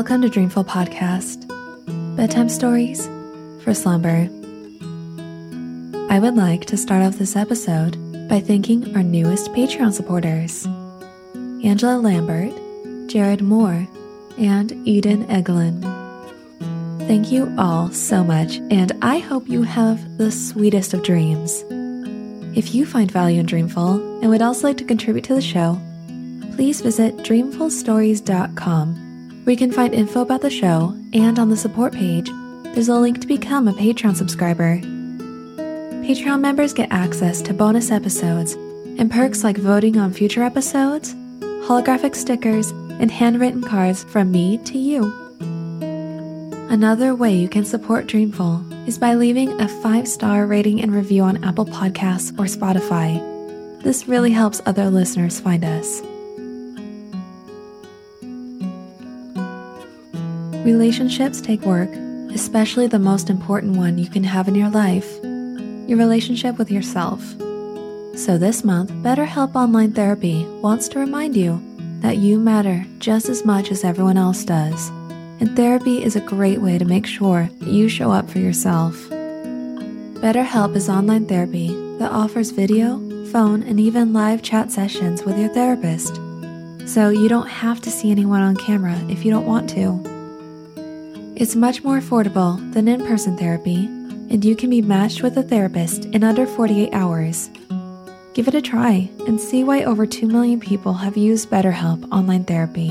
Welcome to Dreamful Podcast, bedtime stories for slumber. I would like to start off this episode by thanking our newest Patreon supporters Angela Lambert, Jared Moore, and Eden Eglin. Thank you all so much, and I hope you have the sweetest of dreams. If you find value in Dreamful and would also like to contribute to the show, please visit dreamfulstories.com, where you can find info about the show, and on the support page, there's a link to become a Patreon subscriber. Patreon members get access to bonus episodes and perks like voting on future episodes, holographic stickers, and handwritten cards from me to you. Another way you can support Dreamful is by leaving a five star rating and review on Apple Podcasts or Spotify. This really helps other listeners find us. Relationships take work, especially the most important one you can have in your life your relationship with yourself. So, this month, BetterHelp Online Therapy wants to remind you that you matter just as much as everyone else does, and therapy is a great way to make sure that you show up for yourself. BetterHelp is online therapy that offers video, phone, and even live chat sessions with your therapist, so you don't have to see anyone on camera if you don't want to. It's much more affordable than in person therapy, and you can be matched with a therapist in under 48 hours. Give it a try and see why over 2 million people have used BetterHelp Online Therapy.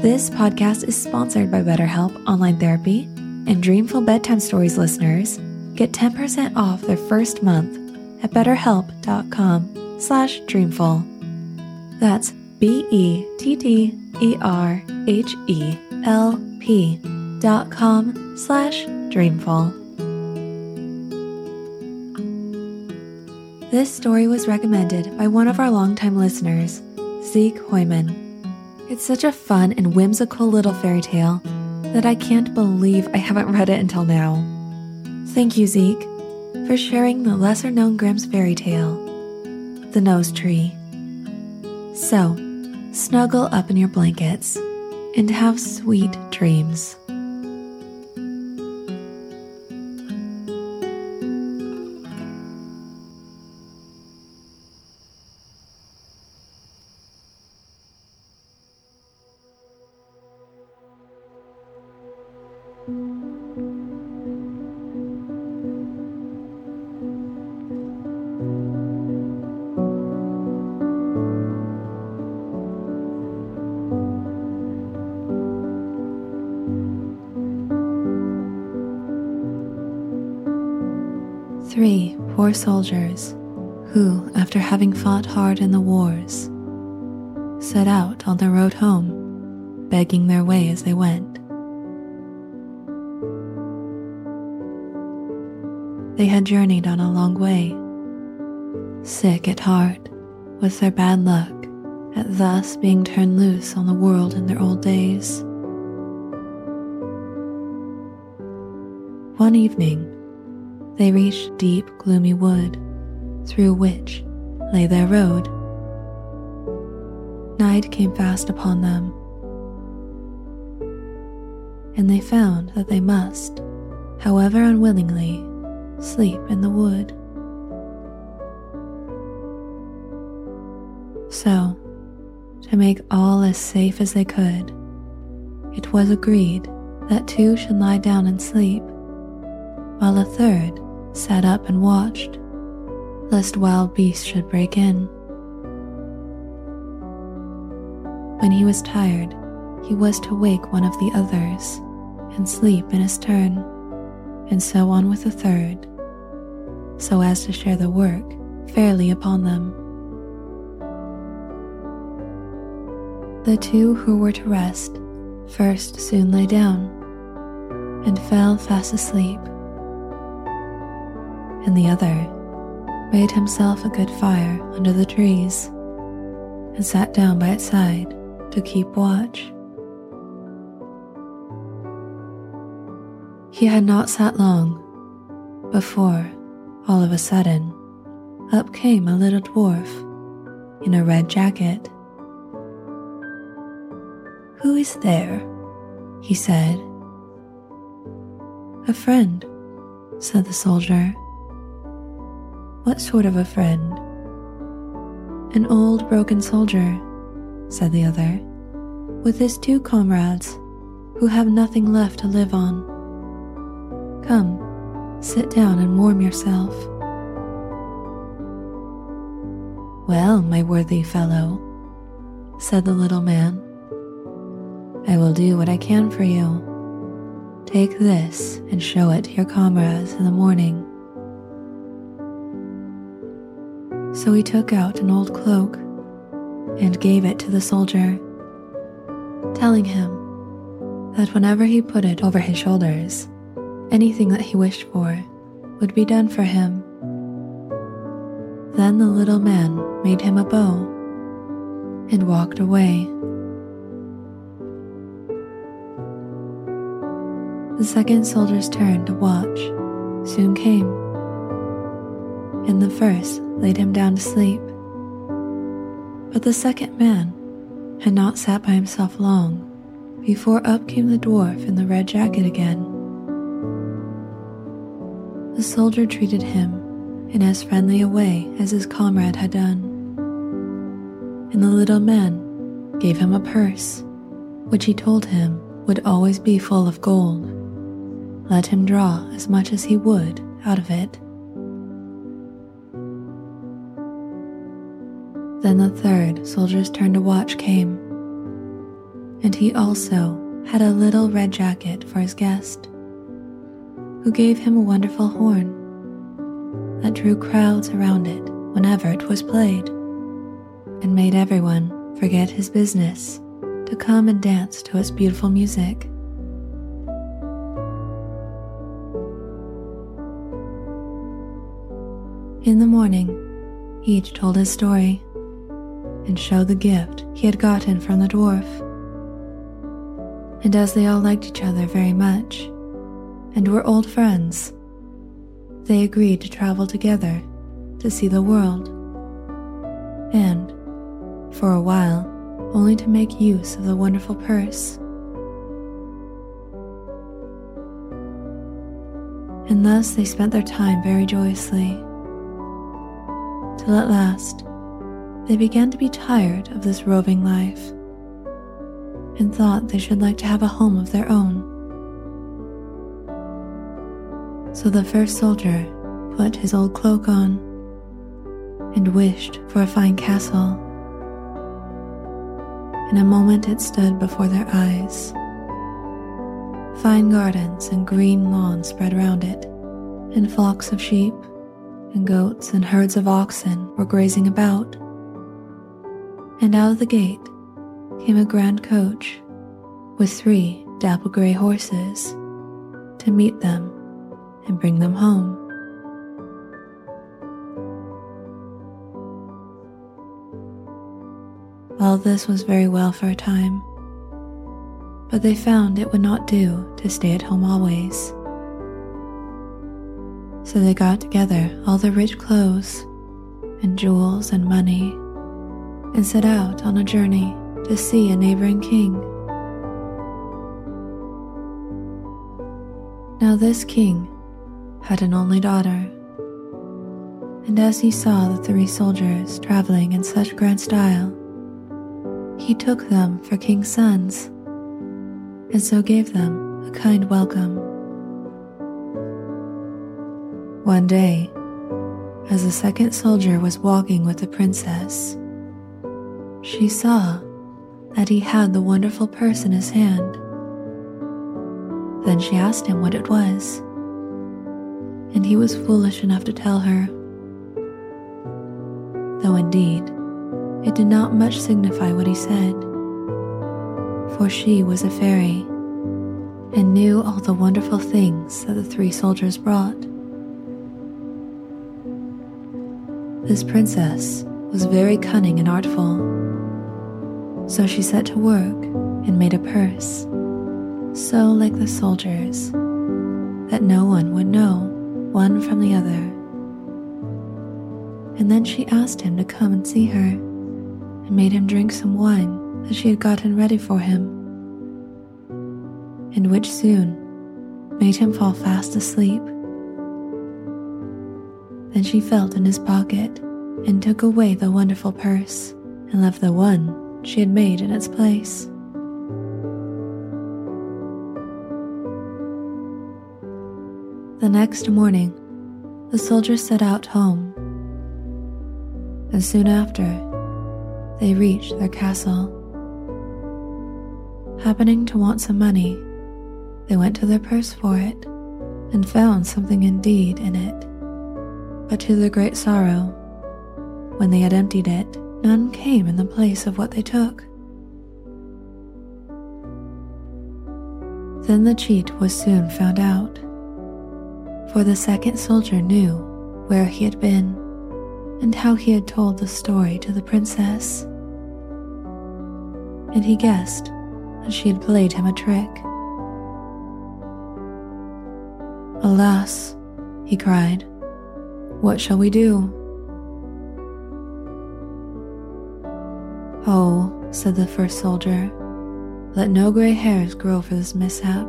This podcast is sponsored by BetterHelp Online Therapy, and Dreamful Bedtime Stories listeners get 10% off their first month at betterhelp.com slash dreamful. That's B-E-T-T-E-R-H-E-L-P dot com slash dreamful. This story was recommended by one of our longtime listeners, Zeke Hoyman. It's such a fun and whimsical little fairy tale that I can't believe I haven't read it until now. Thank you, Zeke, for sharing the lesser known Grimm's fairy tale, The Nose Tree. So, snuggle up in your blankets and have sweet dreams. Soldiers who, after having fought hard in the wars, set out on the road home, begging their way as they went. They had journeyed on a long way, sick at heart with their bad luck at thus being turned loose on the world in their old days. One evening, they reached deep, gloomy wood, through which lay their road. Night came fast upon them, and they found that they must, however unwillingly, sleep in the wood. So, to make all as safe as they could, it was agreed that two should lie down and sleep, while a third sat up and watched, lest wild beasts should break in. When he was tired, he was to wake one of the others and sleep in his turn, and so on with the third, so as to share the work fairly upon them. The two who were to rest first soon lay down and fell fast asleep and the other made himself a good fire under the trees and sat down by its side to keep watch. He had not sat long before, all of a sudden, up came a little dwarf in a red jacket. Who is there? he said. A friend, said the soldier. What sort of a friend? An old broken soldier, said the other, with his two comrades who have nothing left to live on. Come, sit down and warm yourself. Well, my worthy fellow, said the little man, I will do what I can for you. Take this and show it to your comrades in the morning. So he took out an old cloak and gave it to the soldier, telling him that whenever he put it over his shoulders, anything that he wished for would be done for him. Then the little man made him a bow and walked away. The second soldier's turn to watch soon came, and the first laid him down to sleep. But the second man had not sat by himself long before up came the dwarf in the red jacket again. The soldier treated him in as friendly a way as his comrade had done, and the little man gave him a purse, which he told him would always be full of gold let him draw as much as he would out of it. Then the third soldier's turn to watch came, and he also had a little red jacket for his guest, who gave him a wonderful horn that drew crowds around it whenever it was played, and made everyone forget his business to come and dance to its beautiful music. In the morning, each told his story and show the gift he had gotten from the dwarf. And as they all liked each other very much and were old friends, they agreed to travel together to see the world and, for a while, only to make use of the wonderful purse. And thus they spent their time very joyously till at last they began to be tired of this roving life and thought they should like to have a home of their own. So the first soldier put his old cloak on and wished for a fine castle. In a moment it stood before their eyes. Fine gardens and green lawns spread round it, and flocks of sheep and goats and herds of oxen were grazing about. And out of the gate came a grand coach with three dapple gray horses to meet them and bring them home. All this was very well for a time, but they found it would not do to stay at home always. So they got together all their rich clothes and jewels and money and set out on a journey to see a neighboring king. Now, this king had an only daughter, and as he saw the three soldiers traveling in such grand style, he took them for king's sons and so gave them a kind welcome. One day, as the second soldier was walking with the princess, she saw that he had the wonderful purse in his hand. Then she asked him what it was, and he was foolish enough to tell her. Though indeed, it did not much signify what he said, for she was a fairy and knew all the wonderful things that the three soldiers brought. This princess was very cunning and artful. So she set to work and made a purse, so like the soldiers, that no one would know one from the other. And then she asked him to come and see her, and made him drink some wine that she had gotten ready for him. and which soon made him fall fast asleep. Then she felt in his pocket and took away the wonderful purse and left the one she had made in its place. The next morning, the soldiers set out home, and soon after, they reached their castle. Happening to want some money, they went to their purse for it and found something indeed in it. But to their great sorrow, when they had emptied it, none came in the place of what they took. Then the cheat was soon found out, for the second soldier knew where he had been and how he had told the story to the princess. And he guessed that she had played him a trick. Alas, he cried, what shall we do? Oh, said the first soldier, let no gray hairs grow for this mishap.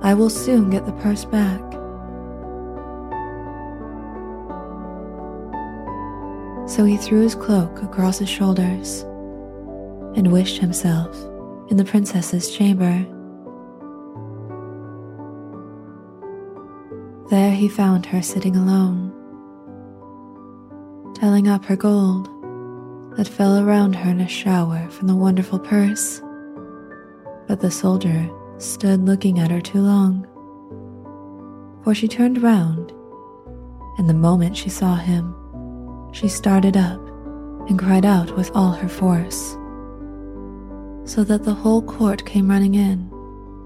I will soon get the purse back. So he threw his cloak across his shoulders and wished himself in the princess's chamber. There he found her sitting alone, telling up her gold that fell around her in a shower from the wonderful purse. But the soldier stood looking at her too long, for she turned round, and the moment she saw him, she started up and cried out with all her force, so that the whole court came running in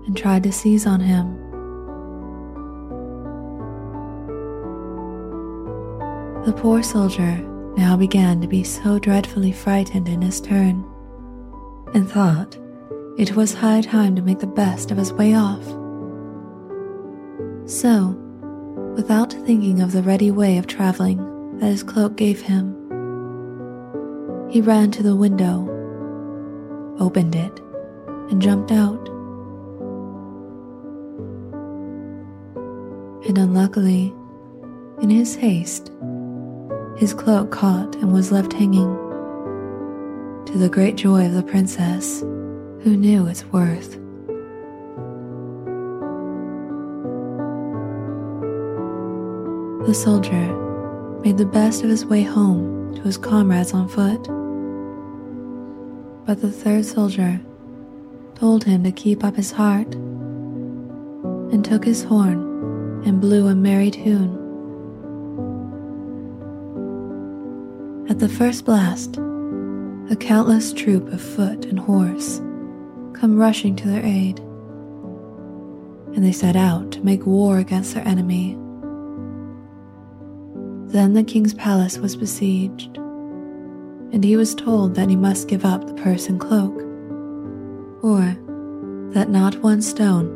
and tried to seize on him. The poor soldier now began to be so dreadfully frightened in his turn, and thought it was high time to make the best of his way off. So, without thinking of the ready way of traveling that his cloak gave him. He ran to the window, opened it, and jumped out. And unluckily, in his haste, his cloak caught and was left hanging, to the great joy of the princess, who knew its worth. The soldier made the best of his way home to his comrades on foot. But the third soldier told him to keep up his heart and took his horn and blew a merry tune. At the first blast, a countless troop of foot and horse come rushing to their aid, and they set out to make war against their enemy then the king's palace was besieged, and he was told that he must give up the purse and cloak, or that not one stone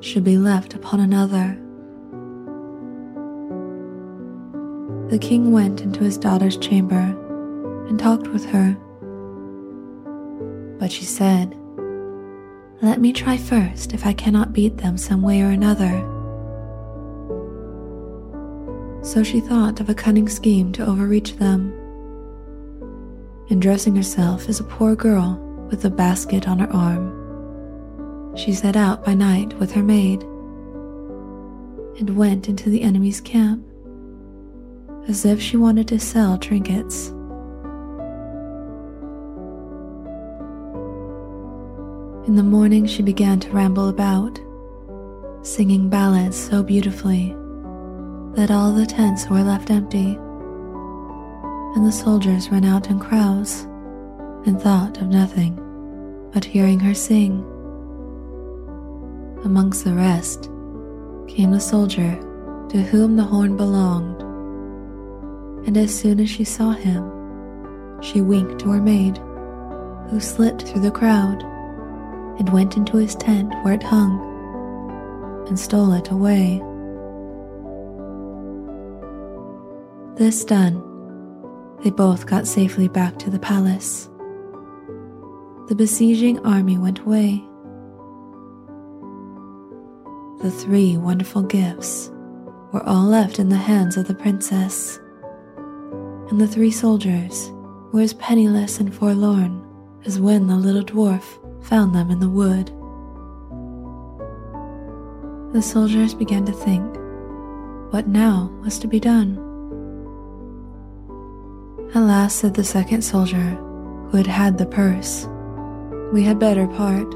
should be left upon another. The king went into his daughter's chamber and talked with her. But she said, Let me try first if I cannot beat them some way or another so she thought of a cunning scheme to overreach them. And dressing herself as a poor girl with a basket on her arm, she set out by night with her maid and went into the enemy's camp as if she wanted to sell trinkets. In the morning, she began to ramble about, singing ballads so beautifully that all the tents were left empty, and the soldiers ran out in crowds and thought of nothing but hearing her sing. Amongst the rest came the soldier to whom the horn belonged, and as soon as she saw him, she winked to her maid, who slipped through the crowd and went into his tent where it hung and stole it away. This done, they both got safely back to the palace. The besieging army went away. the three wonderful gifts were all left in the hands of the princess, and the three soldiers were as penniless and forlorn as when the little dwarf found them in the wood. The soldiers began to think, what now was to be done? Alas, said the second soldier, who had had the purse, we had better part.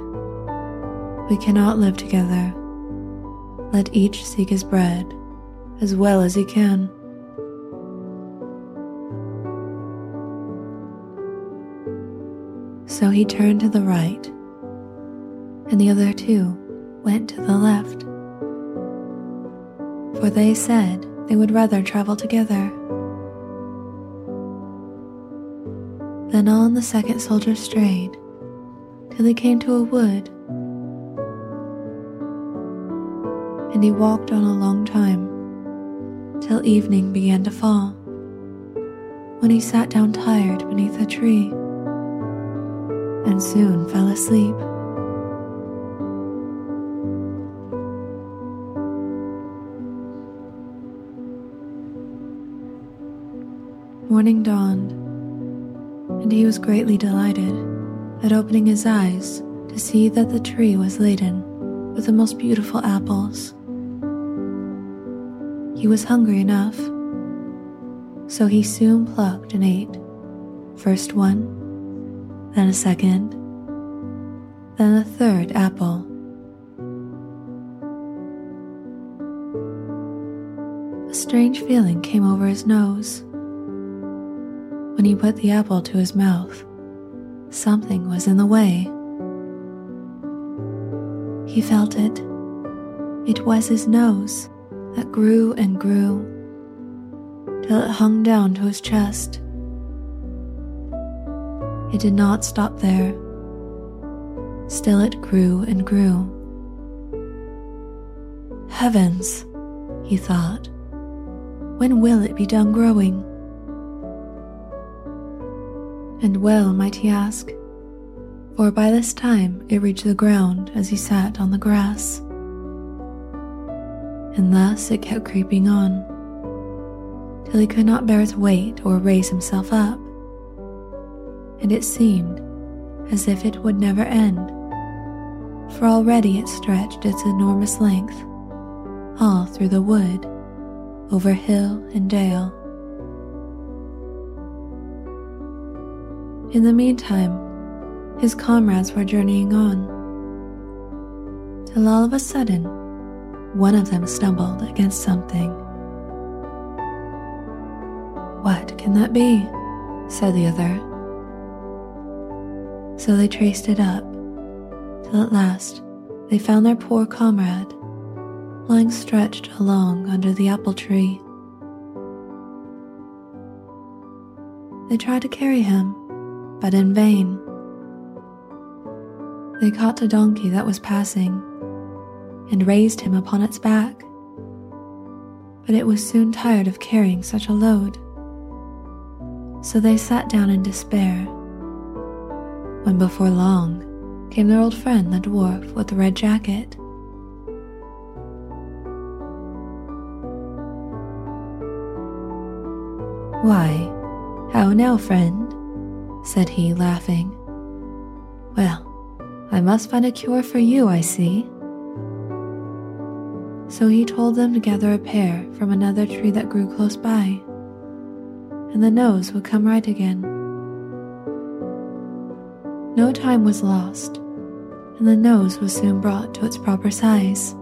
We cannot live together. Let each seek his bread as well as he can. So he turned to the right, and the other two went to the left. For they said they would rather travel together. Then on the second soldier strayed till he came to a wood. And he walked on a long time till evening began to fall, when he sat down tired beneath a tree and soon fell asleep. Morning dawned, and he was greatly delighted at opening his eyes to see that the tree was laden with the most beautiful apples. He was hungry enough, so he soon plucked and ate first one then a second, then a third apple. A strange feeling came over his nose. When he put the apple to his mouth, something was in the way. He felt it. It was his nose that grew and grew till it hung down to his chest. It did not stop there. Still, it grew and grew. Heavens, he thought, when will it be done growing? And well might he ask, for by this time it reached the ground as he sat on the grass. And thus it kept creeping on, till he could not bear its weight or raise himself up and it seemed as if it would never end, for already it stretched its enormous length all through the wood, over hill and dale. In the meantime, his comrades were journeying on, till all of a sudden, one of them stumbled against something. What can that be? said the other so they traced it up, till at last they found their poor comrade lying stretched along under the apple tree. They tried to carry him, but in vain. They caught a donkey that was passing and raised him upon its back, but it was soon tired of carrying such a load. So they sat down in despair when before long came their old friend the dwarf with the red jacket. Why, how now, friend? said he, laughing. Well, I must find a cure for you, I see. So he told them to gather a pear from another tree that grew close by, and the nose would come right again. No time was lost, and the nose was soon brought to its proper size.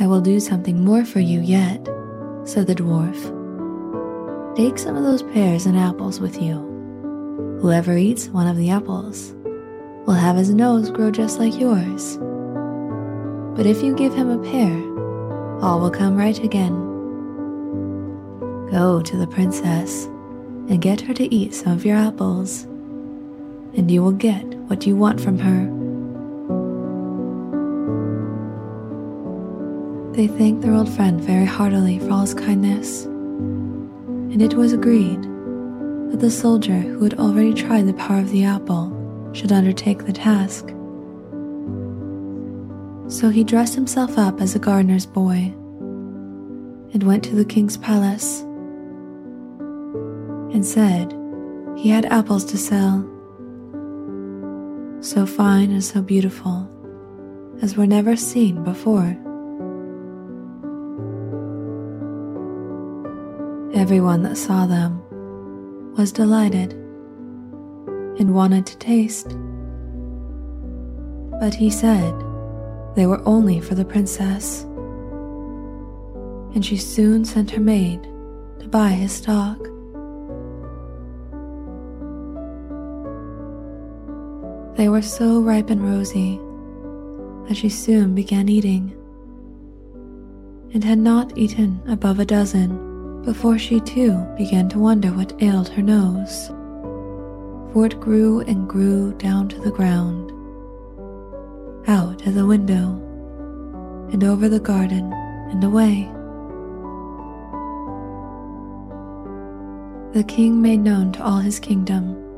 I will do something more for you yet, said the dwarf. Take some of those pears and apples with you. Whoever eats one of the apples will have his nose grow just like yours. But if you give him a pear, all will come right again. Go to the princess and get her to eat some of your apples, and you will get what you want from her. They thanked their old friend very heartily for all his kindness, and it was agreed that the soldier who had already tried the power of the apple should undertake the task, So he dressed himself up as a gardener's boy and went to the king's palace and said he had apples to sell, so fine and so beautiful as were never seen before. Everyone that saw them was delighted and wanted to taste. But he said they were only for the princess, and she soon sent her maid to buy his stock. They were so ripe and rosy that she soon began eating, and had not eaten above a dozen before she too began to wonder what ailed her nose, for it grew and grew down to the ground, out at the window, and over the garden and away. The king made known to all his kingdom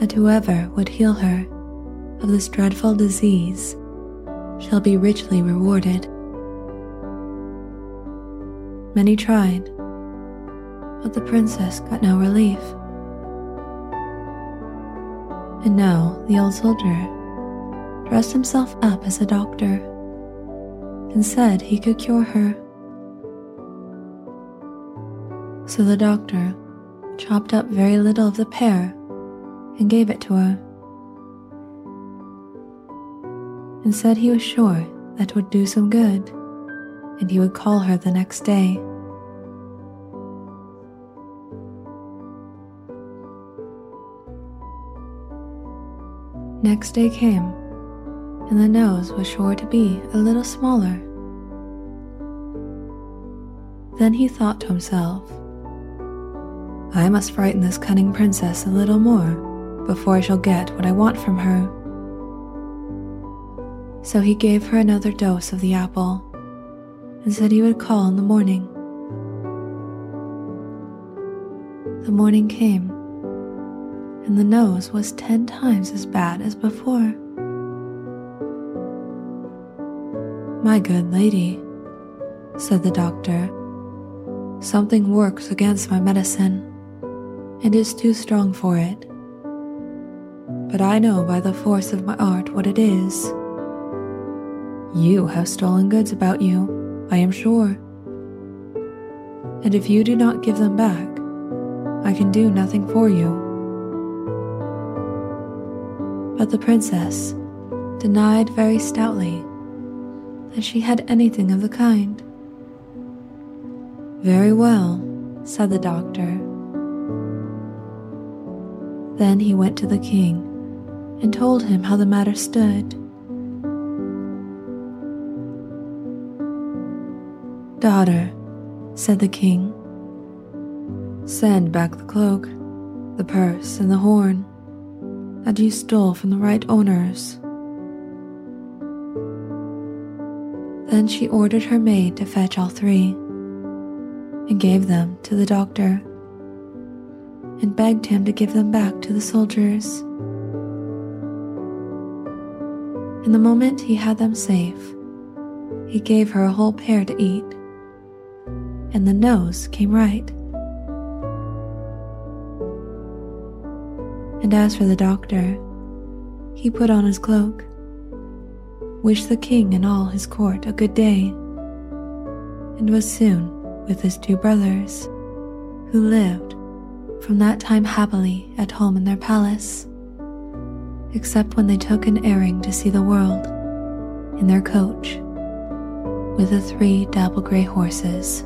that whoever would heal her of this dreadful disease shall be richly rewarded. Many tried, but the princess got no relief. And now the old soldier dressed himself up as a doctor and said he could cure her. So the doctor chopped up very little of the pear and gave it to her. and said he was sure that would do some good, and he would call her the next day. Next day came, and the nose was sure to be a little smaller. Then he thought to himself, I must frighten this cunning princess a little more before I shall get what I want from her so he gave her another dose of the apple and said he would call in the morning. The morning came, and the nose was ten times as bad as before. My good lady, said the doctor, something works against my medicine and is too strong for it. But I know by the force of my art what it is you have stolen goods about you, I am sure. And if you do not give them back, I can do nothing for you. But the princess denied very stoutly that she had anything of the kind. Very well, said the doctor. Then he went to the king and told him how the matter stood. Daughter, said the king, send back the cloak, the purse, and the horn that you stole from the right owners. Then she ordered her maid to fetch all three and gave them to the doctor and begged him to give them back to the soldiers. In the moment he had them safe, he gave her a whole pear to eat. And the nose came right. And as for the doctor, he put on his cloak, wished the king and all his court a good day, and was soon with his two brothers, who lived from that time happily at home in their palace, except when they took an airing to see the world in their coach with the three dapple gray horses.